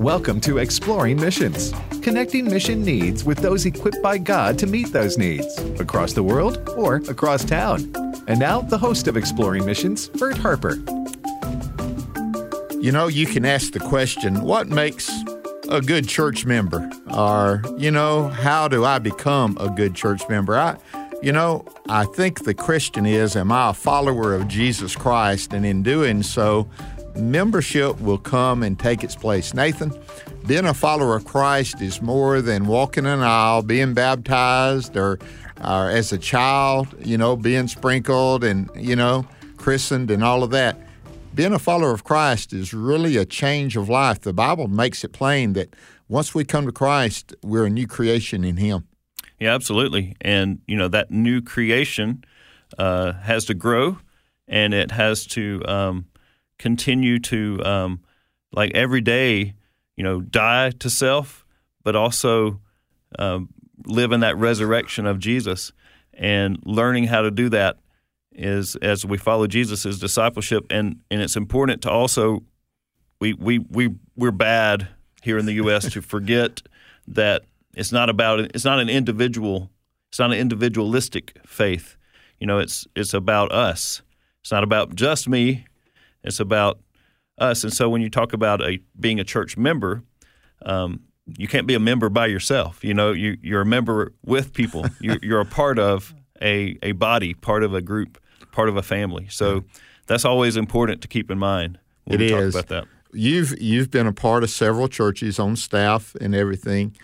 Welcome to Exploring Missions, connecting mission needs with those equipped by God to meet those needs across the world or across town. And now, the host of Exploring Missions, Bert Harper. You know, you can ask the question what makes a good church member? Or, you know, how do I become a good church member? I, you know, I think the question is Am I a follower of Jesus Christ? And in doing so, membership will come and take its place. Nathan, being a follower of Christ is more than walking an aisle, being baptized, or, or as a child, you know, being sprinkled and, you know, christened and all of that. Being a follower of Christ is really a change of life. The Bible makes it plain that once we come to Christ, we're a new creation in Him. Yeah, absolutely. And, you know, that new creation uh, has to grow and it has to um, continue to, um, like every day, you know, die to self, but also um, live in that resurrection of Jesus. And learning how to do that is as we follow Jesus is discipleship. And, and it's important to also, we, we, we, we're bad here in the U.S. to forget that it's not about it's not an individual it's not an individualistic faith. You know, it's it's about us. It's not about just me. It's about us. And so when you talk about a being a church member, um, you can't be a member by yourself. You know, you, you're a member with people. You're, you're a part of a, a body, part of a group, part of a family. So that's always important to keep in mind when it we is. talk about that. You've you've been a part of several churches on staff and everything.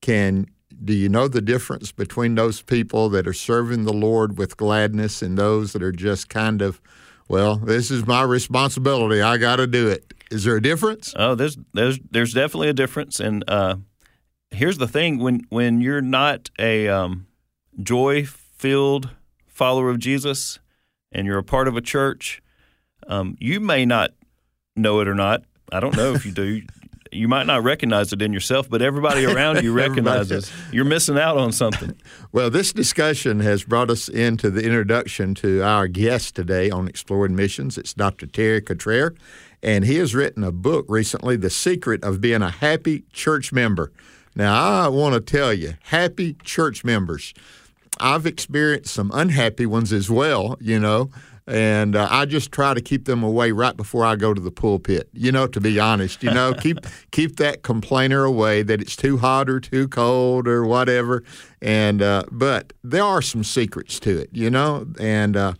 Can do you know the difference between those people that are serving the Lord with gladness and those that are just kind of, well, this is my responsibility. I got to do it. Is there a difference? Oh, there's there's there's definitely a difference. And uh, here's the thing: when when you're not a um, joy filled follower of Jesus, and you're a part of a church, um, you may not know it or not. I don't know if you do you might not recognize it in yourself, but everybody around you recognizes you're missing out on something. well, this discussion has brought us into the introduction to our guest today on Exploring Missions. It's Dr. Terry Cottrell, and he has written a book recently, The Secret of Being a Happy Church Member. Now, I want to tell you, happy church members. I've experienced some unhappy ones as well, you know and uh, I just try to keep them away right before I go to the pulpit. You know, to be honest, you know, keep keep that complainer away that it's too hot or too cold or whatever. And uh, but there are some secrets to it, you know, and uh,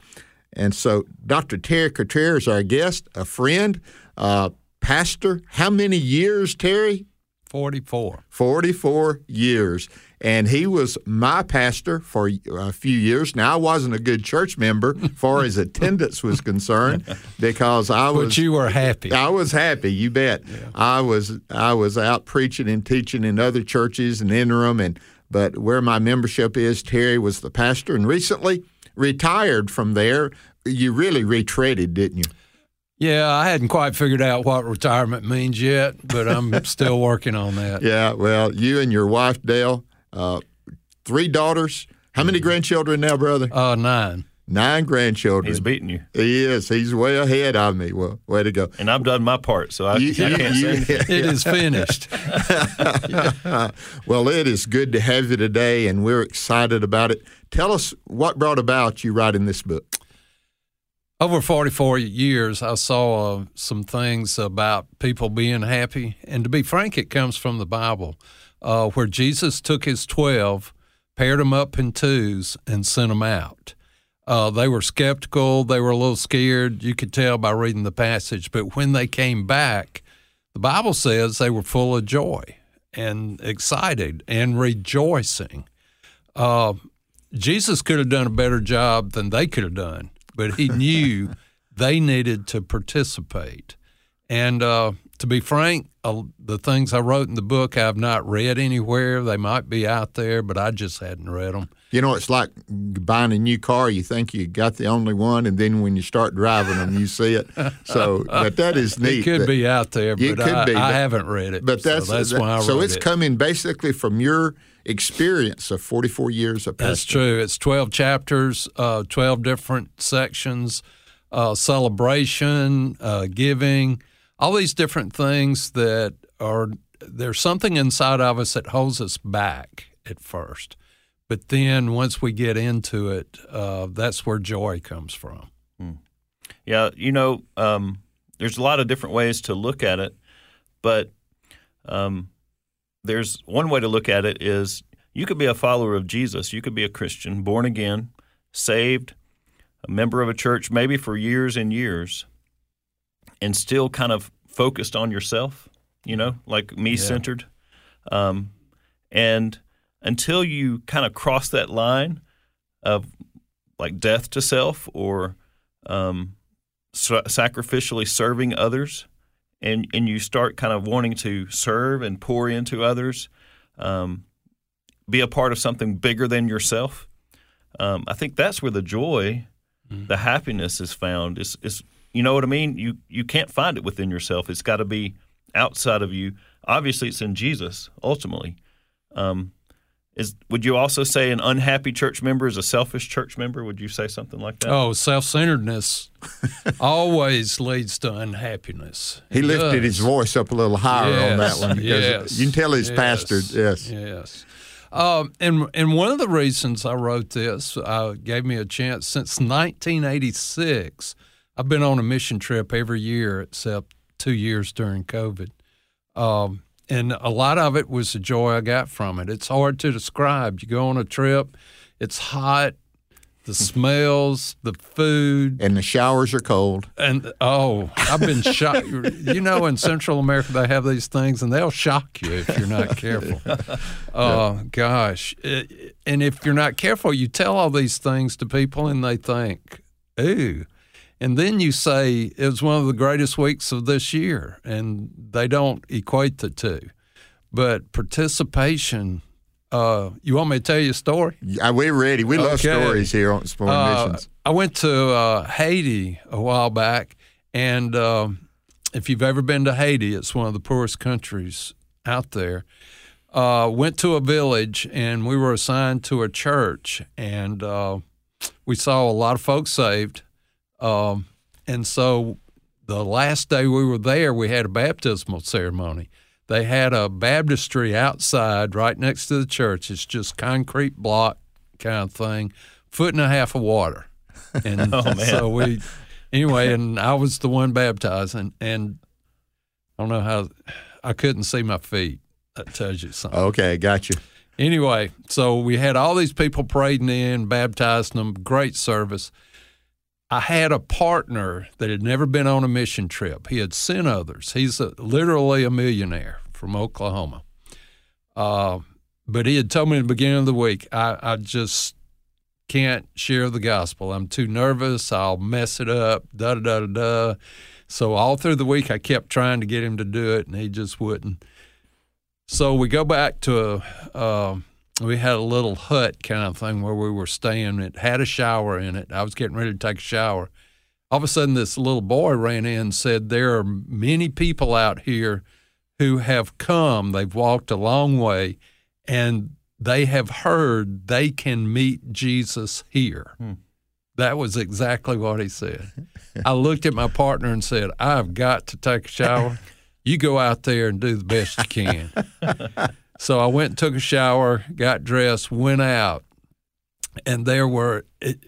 and so Dr. Terry Cottrell is our guest, a friend, uh, pastor. How many years, Terry? 44. 44 years. And he was my pastor for uh, a few years. Now, I wasn't a good church member as far as attendance was concerned because I was. But you were happy. I was happy, you bet. Yeah. I was I was out preaching and teaching in other churches and interim. And, but where my membership is, Terry was the pastor and recently retired from there. You really retreaded, didn't you? Yeah, I hadn't quite figured out what retirement means yet, but I'm still working on that. Yeah, well, you and your wife, Dale, uh, three daughters. How many mm-hmm. grandchildren now, brother? Uh, nine. Nine grandchildren. He's beating you. He is. He's way ahead of me. Well, way to go. And I've done my part, so I, you, I can't you, say It is finished. well, it is good to have you today, and we're excited about it. Tell us what brought about you writing this book. Over 44 years, I saw uh, some things about people being happy. And to be frank, it comes from the Bible uh, where Jesus took his 12, paired them up in twos, and sent them out. Uh, they were skeptical. They were a little scared. You could tell by reading the passage. But when they came back, the Bible says they were full of joy and excited and rejoicing. Uh, Jesus could have done a better job than they could have done, but he knew they needed to participate. And uh, to be frank, uh, the things I wrote in the book I've not read anywhere. They might be out there, but I just hadn't read them. You know, it's like buying a new car. You think you got the only one, and then when you start driving them, you see it. So, but that is neat. It could that- be out there, It but could I, be, I haven't read it. But that's so that's that- why I so it's it. coming basically from your experience of 44 years of That's pastoring. true. It's 12 chapters, uh, 12 different sections, uh, celebration, uh, giving, all these different things that are, there's something inside of us that holds us back at first. But then once we get into it, uh, that's where joy comes from. Yeah, you know, um, there's a lot of different ways to look at it, but um, there's one way to look at it is you could be a follower of Jesus, you could be a Christian, born again, saved, a member of a church, maybe for years and years, and still kind of focused on yourself, you know, like me centered. Um, and until you kind of cross that line of like death to self or um, sa- sacrificially serving others, and and you start kind of wanting to serve and pour into others, um, be a part of something bigger than yourself. Um, I think that's where the joy, the happiness is found. Is is you know what I mean? You you can't find it within yourself. It's got to be outside of you. Obviously, it's in Jesus ultimately. Um, is would you also say an unhappy church member is a selfish church member? Would you say something like that? Oh, self centeredness always leads to unhappiness. He It lifted his voice up a little higher on that one because yes, you can tell he's yes, pastored. Yes. Yes. Um, and and one of the reasons I wrote this uh, gave me a chance since 1986. I've been on a mission trip every year except two years during COVID. Um, and a lot of it was the joy I got from it. It's hard to describe. You go on a trip, it's hot, the smells, the food, And the showers are cold. and oh, I've been shocked. you know, in Central America, they have these things, and they'll shock you if you're not careful. Oh gosh! It- and if you're not careful, you tell all these things to people, and they think, "Ooh," and then you say it was one of the greatest weeks of this year, and they don't equate the two. But participation. Uh, you want me to tell you a story? Yeah, we're ready. We love Okay. stories here on Exploring Uh, Missions. I went to uh, Haiti a while back, and um if you've ever been to Haiti, it's one of the poorest countries out there. Uh, went to a village, and we were assigned to a church, and uh, we saw a lot of folks saved. Um, and so the last day we were there, we had a baptismal ceremony. They had a baptistry outside right next to the church. It's just concrete block kind of thing, foot and a half of water. And so we, anyway, and I was the one baptizing, and I don't know how, I couldn't see my feet. That tells you something. Okay, got you. Anyway, so we had all these people parading in, baptizing them, great service. I had a partner that had never been on a mission trip. He had sent others. He's a, literally a millionaire from Oklahoma. Uh, but he had told me at the beginning of the week, I, I just can't share the gospel. I'm too nervous. I'll mess it up, da da da da. So all through the week, I kept trying to get him to do it, and he just wouldn't. So we go back to uh, we had a little hut kind of thing where we were staying. It had a shower in it. I was getting ready to take a shower. All of a sudden, this little boy ran in and said, There are many people out here who have come. They've walked a long way and they have heard they can meet Jesus here. Hmm. That was exactly what he said. I looked at my partner and said, I've got to take a shower. You go out there and do the best you can. so I went and took a shower, got dressed, went out, and there were, it,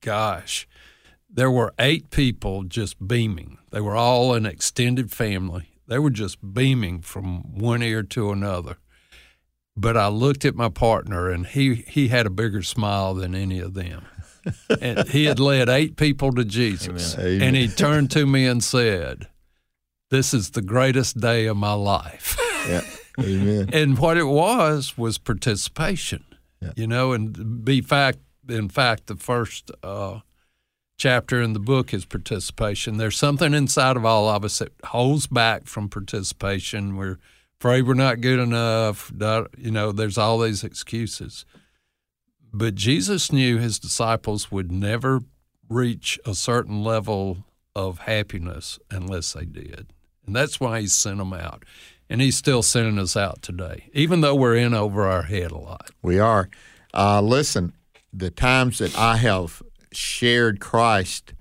gosh, there were eight people just beaming. They were all an extended family. They were just beaming from one ear to another. But I looked at my partner, and he, he had a bigger smile than any of them. and he had led eight people to Jesus. Amen. And he turned to me and said, This is the greatest day of my life. Yeah. Amen. and what it was was participation, Yeah. you know, and be fact, in fact, the first uh, chapter in the book is participation. There's something inside of all of us that holds back from participation. We're afraid we're not good enough. You know, there's all these excuses. But Jesus knew his disciples would never reach a certain level of happiness unless they did. And that's why he sent them out. And he's still sending us out today, even though we're in over our head a lot. We are. Uh, listen, the times that I have shared Christ,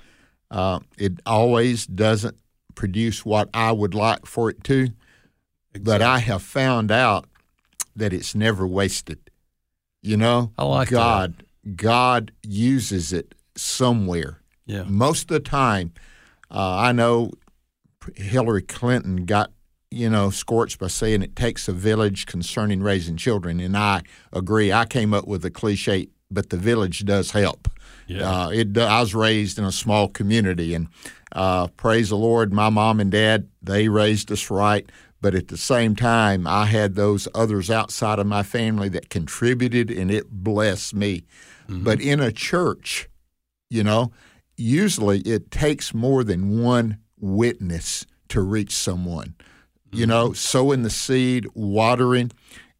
uh, it always doesn't produce what I would like for it to. Exactly. But I have found out that it's never wasted. You know, I like God. That. God uses it somewhere. Yeah. Most of the time, uh, I know Hillary Clinton got you know scorched by saying it takes a village concerning raising children, and I agree. I came up with a cliche, but the village does help. Yeah. Uh, it, I was raised in a small community, and uh, praise the Lord, my mom and dad they raised us right. But at the same time, I had those others outside of my family that contributed, and it blessed me. Mm-hmm. But in a church, you know, usually it takes more than one witness to reach someone. Mm-hmm. You know, sowing the seed, watering,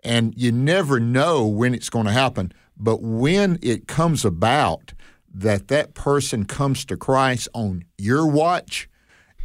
and you never know when it's going to happen. But when it comes about that that person comes to Christ on your watch,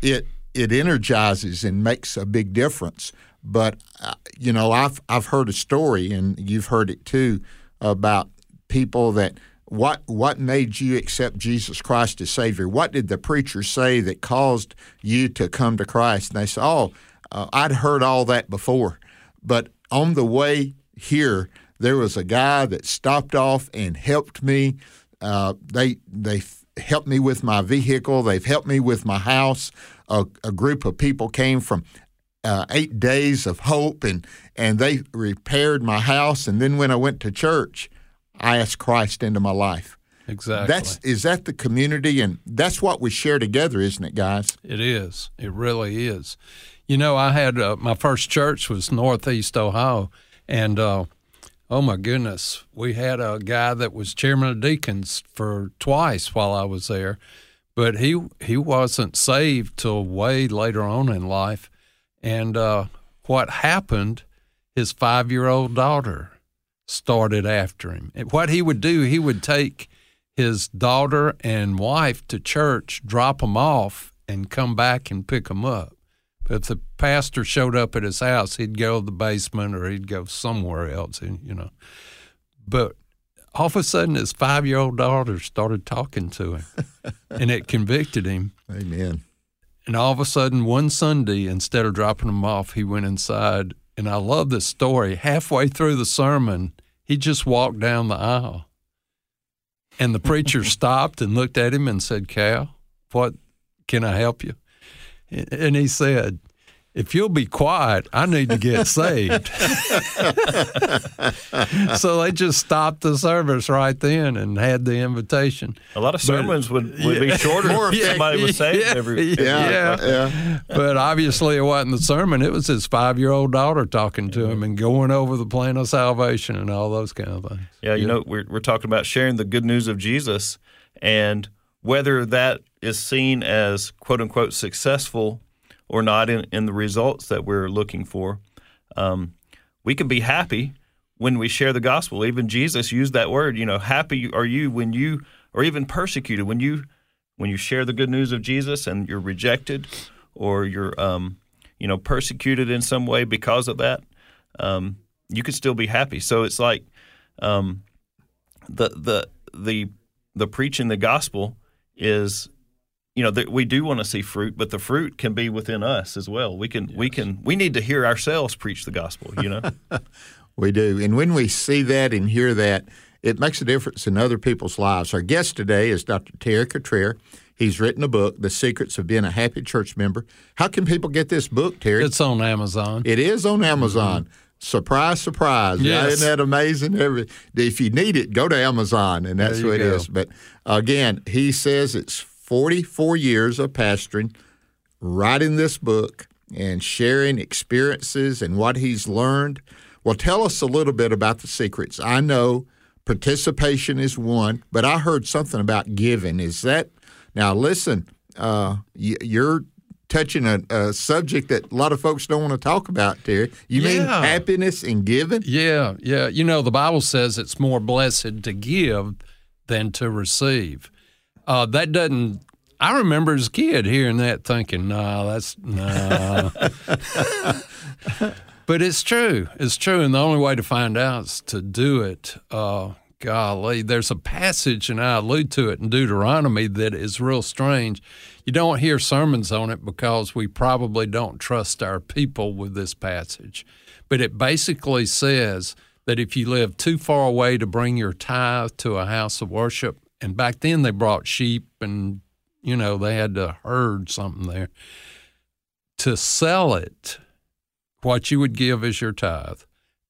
it it energizes and makes a big difference. But uh, you know, I've I've heard a story, and you've heard it too, about people that what what made you accept Jesus Christ as Savior? What did the preacher say that caused you to come to Christ? And they say, "Oh, uh, I'd heard all that before, but on the way here, there was a guy that stopped off and helped me. Uh, they they helped me with my vehicle. They've helped me with my house a, a group of people came from uh, eight days of hope and and they repaired my house and then when I went to church, I asked Christ into my life. Exactly. That's is that the community and that's what we share together, isn't it, guys? It is. It really is. You know, I had uh, my first church was Northeast Ohio, and uh, oh my goodness, we had a guy that was chairman of deacons for twice while I was there, but he he wasn't saved till way later on in life. And uh, what happened? His five year old daughter started after him. And what he would do, he would take his daughter and wife to church, drop them off, and come back and pick them up. If the pastor showed up at his house, he'd go to the basement or he'd go somewhere else, and you know. But all of a sudden his five year old daughter started talking to him and it convicted him. Amen. And all of a sudden, one Sunday, instead of dropping him off, he went inside. And I love this story. Halfway through the sermon, he just walked down the aisle. And the preacher stopped and looked at him and said, Cal, what can I help you? And he said, if you'll be quiet, I need to get saved. so they just stopped the service right then and had the invitation. A lot of sermons but, would, would yeah. be shorter if somebody was saved yeah, every yeah, yeah. yeah. But obviously it wasn't the sermon. It was his five year old daughter talking to him and going over the plan of salvation and all those kind of things. Yeah, you know, we're, we're talking about sharing the good news of Jesus and whether that is seen as quote unquote successful or not in, in the results that we're looking for. Um, we can be happy when we share the gospel. Even Jesus used that word. You know, happy are you when you, or even persecuted when you, when you share the good news of Jesus and you're rejected, or you're, um, you know, persecuted in some way because of that. Um, you could still be happy. So it's like um, the the the the preaching the gospel is you know, that we do want to see fruit, but the fruit can be within us as well. We can, yes. we can, we need to hear ourselves preach the gospel. You know, we do, and when we see that and hear that, it makes a difference in other people's lives. Our guest today is Dr. Terry Cottrell. He's written a book, The Secrets of Being a Happy Church Member. How can people get this book, Terry? It's on Amazon. It is on Amazon. Mm-hmm. Surprise, surprise. Yes. Isn't that amazing? Every, if you need it, go to Amazon, and that's what it go. is. But again, he says it's 44 years of pastoring, writing this book and sharing experiences and what he's learned. Well, tell us a little bit about the secrets. I know participation is one, but I heard something about giving. Is that Now, listen, uh, you're touching a, a subject that a lot of folks don't want to talk about, Terry. You mean happiness in giving? Yeah, yeah. You know, the Bible says it's more blessed to give than to receive. Uh, that doesn't. I remember as a kid hearing that, thinking, "Nah, that's nah." but it's true. It's true, and the only way to find out is to do it. Uh, golly, there's a passage, and I allude to it in Deuteronomy that is real strange. You don't hear sermons on it because we probably don't trust our people with this passage. But it basically says that if you live too far away to bring your tithe to a house of worship, and back then they brought sheep and, you know, they had to herd something there, to sell it, what you would give as your tithe,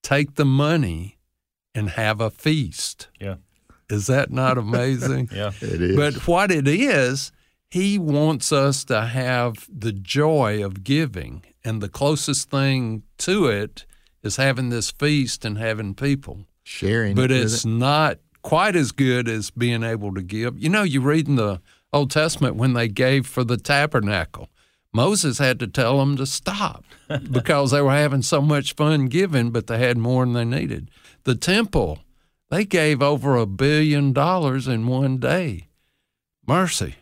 take the money and have a feast. Yeah. Is that not amazing? Yeah. It is. But what it is, he wants us to have the joy of giving. And the closest thing to it is having this feast and having people. sharing. But it it's it. not quite as good as being able to give. You know, you read in the Old Testament when they gave for the tabernacle. Moses had to tell them to stop because they were having so much fun giving, but they had more than they needed. The temple, they gave over a billion dollars in one day. Mercy.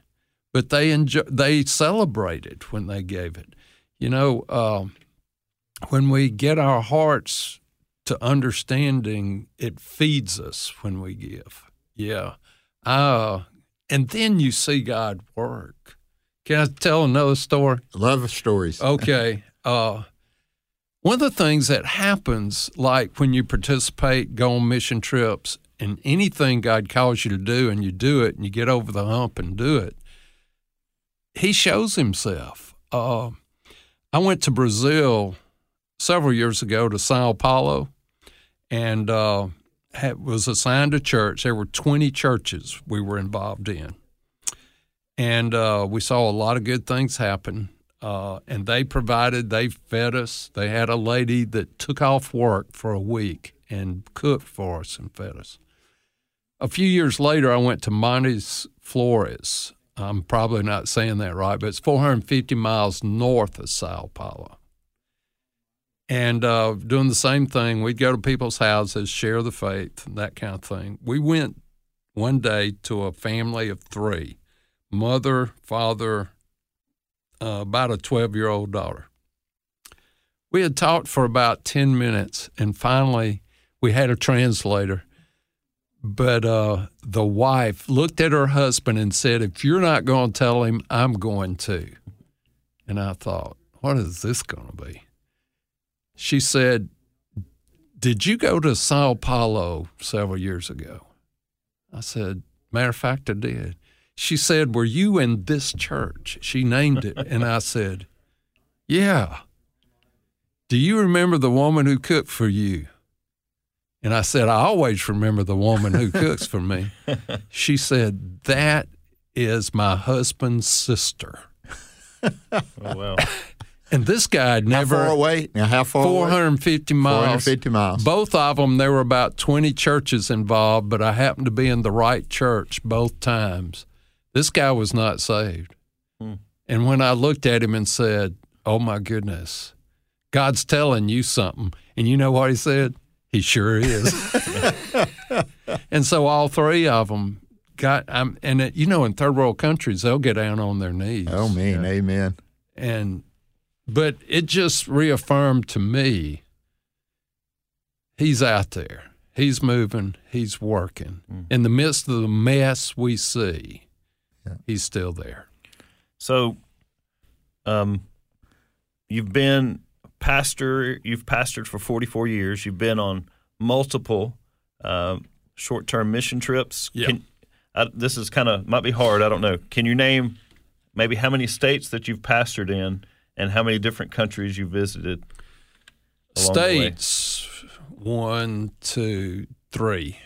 But they enjoy, they celebrated when they gave it. You know, um, when we get our hearts to understanding, it feeds us when we give. Yeah. Uh, and then you see God work. Can I tell another story? Love stories. Okay. Uh, one of the things that happens, like when you participate, go on mission trips, and anything God calls you to do, and you do it, and you get over the hump and do it, He shows Himself. Uh, I went to Brazil several years ago to Sao Paulo, and uh, had, was assigned a church. There were 20 churches we were involved in and uh, we saw a lot of good things happen. Uh, and they provided, they fed us. They had a lady that took off work for a week and cooked for us and fed us. A few years later, I went to Montes Flores. I'm probably not saying that right, but it's 450 miles north of Sao Paulo. And uh, doing the same thing, we'd go to people's houses, share the faith, and that kind of thing. We went one day to a family of three mother, father, uh, about a 12 year old daughter. We had talked for about 10 minutes, and finally, we had a translator. But uh, the wife looked at her husband and said, If you're not going to tell him, I'm going to. And I thought, What is this going to be? She said, Did you go to Sao Paulo several years ago? I said, Matter of fact, I did. She said, Were you in this church? She named it. And I said, Yeah. Do you remember the woman who cooked for you? And I said, I always remember the woman who cooks for me. She said, That is my husband's sister. Oh, well. And this guy had How never. far away? Now, how far away? 450 miles. 450 miles. Both of them, there were about 20 churches involved, but I happened to be in the right church both times. This guy was not saved. Hmm. And when I looked at him and said, Oh my goodness, God's telling you something. And you know what he said? He sure is. and so all three of them got, um, and it, you know, in third world countries, they'll get down on their knees. Oh, man. Amen. And, but it just reaffirmed to me he's out there. He's moving. He's working. In the midst of the mess we see, he's still there. So, um, you've been pastor. You've pastored for 44 years. You've been on multiple uh, short-term mission trips. Yeah. Can, I, this is kind of might be hard. I don't know. Can you name maybe how many states that you've pastored in, and how many different countries you visited? along the way? States one, two, three.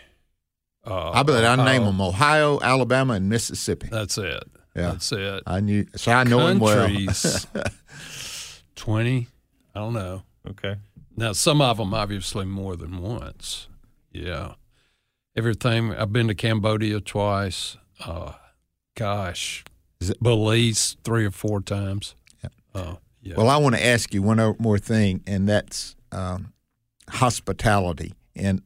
Uh, I bet I name them Ohio, Alabama, and Mississippi. That's it. Yeah. That's it. I knew, so I know them well. 20. I don't know. Okay. Now, some of them obviously more than once. Yeah. Everything. I've been to Cambodia twice. Uh, gosh, Belize three or four times. Yeah. Uh, yeah. Well, I want to ask you one more thing, and that's um, hospitality. And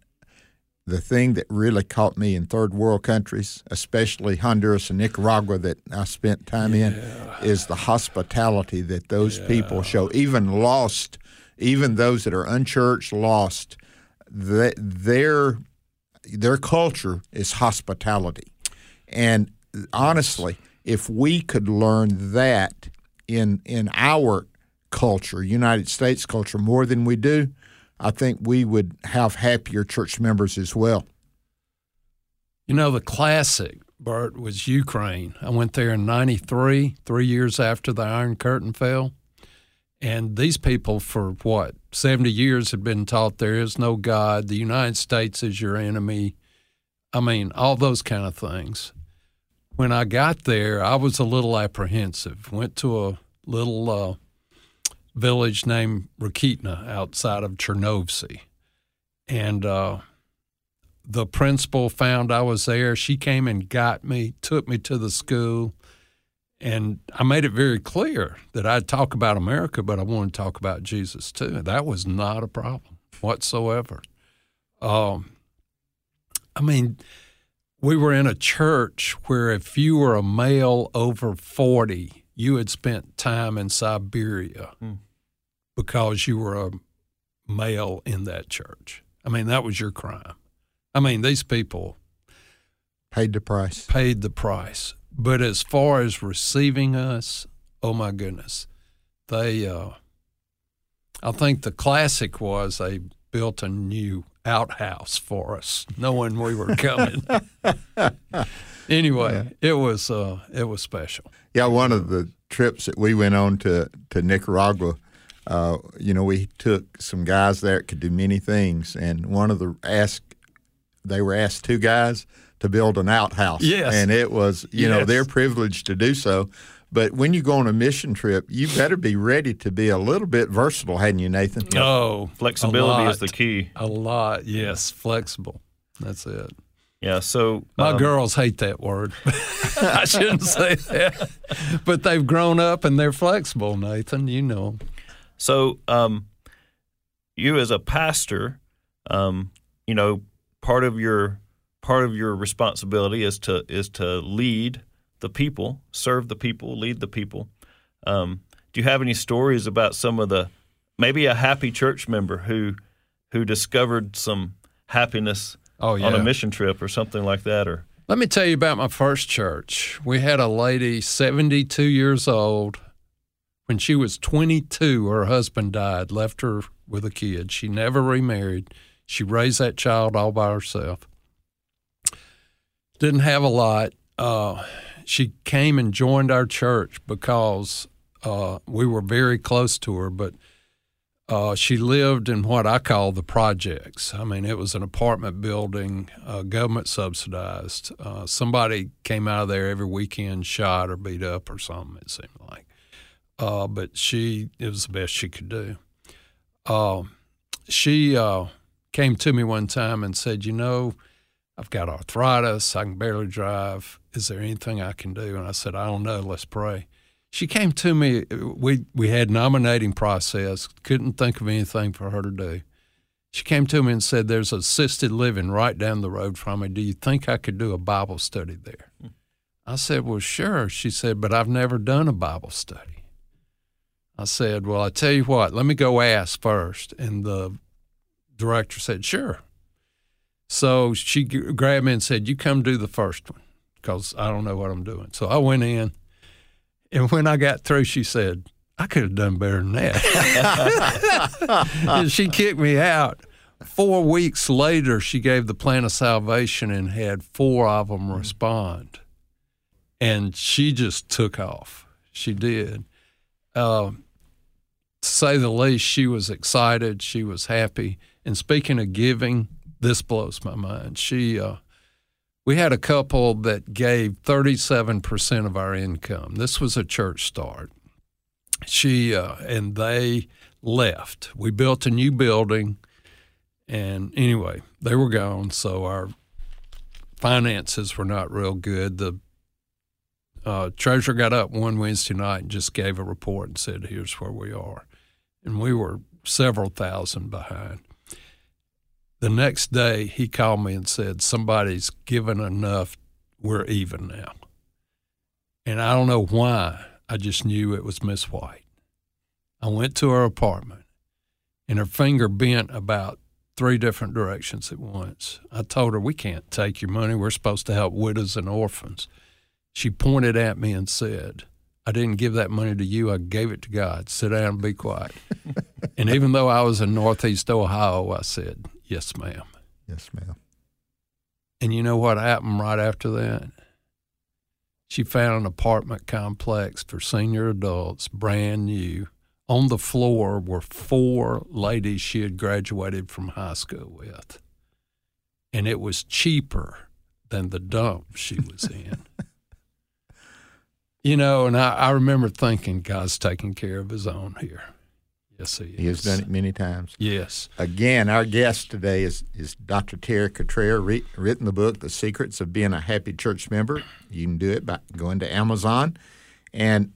the thing that really caught me in third world countries, especially Honduras and Nicaragua, that I spent time in, is the hospitality that those people show. Even lost, even those that are unchurched, lost, th- their their culture is hospitality. And honestly, if we could learn that in in our culture, United States culture, more than we do, I think we would have happier church members as well. You know, the classic, Bert, was Ukraine. I went there in 93, three years after the Iron Curtain fell. And these people, for what, 70 years, had been taught there is no God, the United States is your enemy. I mean, all those kind of things. When I got there, I was a little apprehensive. Went to a little uh, village named Rakitna outside of Chernovsky. And uh, the principal found I was there. She came and got me, took me to the school. And I made it very clear that I'd talk about America, but I wanted to talk about Jesus too. That was not a problem whatsoever. Um, I mean, we were in a church where if you were a male over 40, you had spent time in Siberia because you were a male in that church. I mean, that was your crime. I mean, these people Paid the price. paid the price. But as far as receiving us, oh my goodness, they. Uh, I think the classic was they built a new outhouse for us, knowing we were coming. anyway, it was uh, it was special. Yeah, one of the trips that we went on to, to Nicaragua, uh, you know, we took some guys there that could do many things, and one of the asked, they were asked two guys to build an outhouse. Yes. and it was you know Yes. their privilege to do so. But when you go on a mission trip, you better be ready to be a little bit versatile, hadn't you, Nathan? Oh, Flexibility a is the key. A lot, yes, flexible. That's it. Yeah. So My um, girls hate that word. I shouldn't say that, but they've grown up and they're flexible. Nathan, you know. So, um, you as a pastor, um, you know, part of your part of your responsibility is to is to lead the people, serve the people, lead the people. Um, do you have any stories about some of the maybe a happy church member who who discovered some happiness Oh yeah. on a mission trip or something like that? Or Let me tell you about my first church. We had a lady, 72 years old. When she was 22, her husband died, left her with a kid. She never remarried. She raised that child all by herself. Didn't have a lot. Uh, she came and joined our church because uh, we were very close to her, but uh, she lived in what I call the projects. I mean, it was an apartment building, uh, government subsidized. Uh, somebody came out of there every weekend, shot or beat up or something. It seemed like, uh, but she it was the best she could do. Uh, she uh, came to me one time and said, "You know, I've got arthritis. I can barely drive. Is there anything I can do?" And I said, "I don't know. Let's pray." She came to me. We we had nominating process. Couldn't think of anything for her to do. She came to me and said, "There's assisted living right down the road from me. Do you think I could do a Bible study there?" I said, "Well, sure." She said, "But I've never done a Bible study." I said, "Well, I tell you what. Let me go ask first. And the director said, "Sure." So she grabbed me and said, "You come do the first one, because I don't know what I'm doing." So I went in. And when I got through, she said, I could have done better than that. and she kicked me out. Four weeks later, she gave the plan of salvation and had four of them respond. And she just took off. She did. Uh, to say the least, she was excited. She was happy. And speaking of giving, this blows my mind. She, uh, we had a couple that gave 37% of our income. This was a church start. She uh, and they left. We built a new building, and anyway, they were gone. So our finances were not real good. The uh, Treasurer got up one Wednesday night and just gave a report and said, "Here's where we are," and we were several thousand behind. The next day, he called me and said, "Somebody's given enough. We're even now." And I don't know why. I just knew it was Miss White. I went to her apartment, and her finger bent about three different directions at once. I told her, We can't take your money. We're supposed to help widows and orphans. She pointed at me and said, I didn't give that money to you. I gave it to God. Sit down and be quiet. and even though I was in Northeast Ohio, I said, Yes, ma'am. Yes, ma'am. And you know what happened right after that? She found an apartment complex for senior adults, brand new. On the floor were four ladies she had graduated from high school with. And it was cheaper than the dump she was in. you know, and I, I remember thinking, God's taking care of his own here. Yes, he is. He has done it many times. Yes. Again, our guest today is, is Dr. Terry Cottrell, re- written the book, The Secrets of Being a Happy Church Member. You can do it by going to Amazon and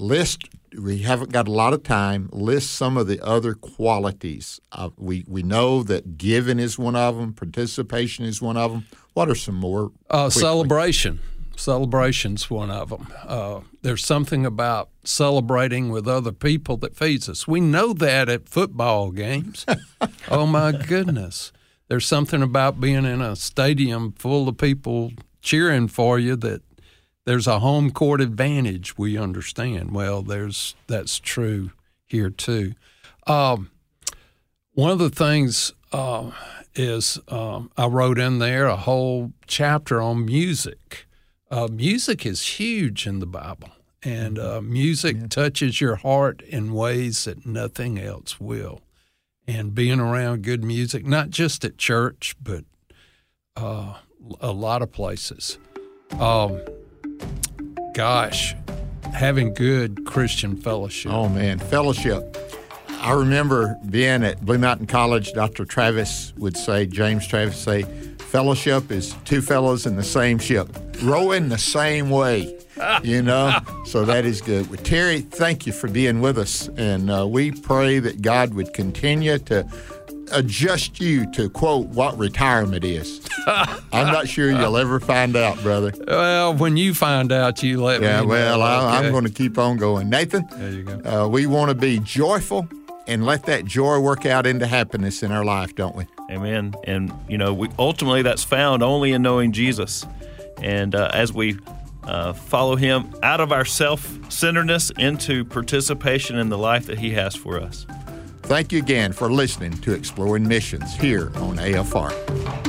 list, we haven't got a lot of time, list some of the other qualities. Uh, we, we know that giving is one of them, participation is one of them. What are some more? Uh, celebration. Celebration's one of them. Uh, there's something about celebrating with other people that feeds us. We know that at football games. oh my goodness. There's something about being in a stadium full of people cheering for you that there's a home court advantage. We understand. Well, there's that's true here too. Um, one of the things uh, is um, I wrote in there a whole chapter on music. Uh, music is huge in the Bible, and uh, music yeah. touches your heart in ways that nothing else will. And being around good music, not just at church, but uh, a lot of places. Um, gosh, having good Christian fellowship. Oh, man, fellowship. I remember being at Blue Mountain College, Dr. Travis would say, James Travis say, fellowship is two fellows in the same ship, rowing the same way, you know? so that is good. Well, Terry, thank you for being with us. And uh, we pray that God would continue to adjust you to quote what retirement is. I'm not sure you'll ever find out, brother. Well, when you find out, you let yeah, me know. well, I, okay. I'm going to keep on going. Nathan, There you go. uh, we want to be joyful and let that joy work out into happiness in our life, don't we? Amen. And you know, we ultimately that's found only in knowing Jesus. And uh, as we uh, follow Him out of our self-centeredness into participation in the life that He has for us. Thank you again for listening to Exploring Missions here on AFR.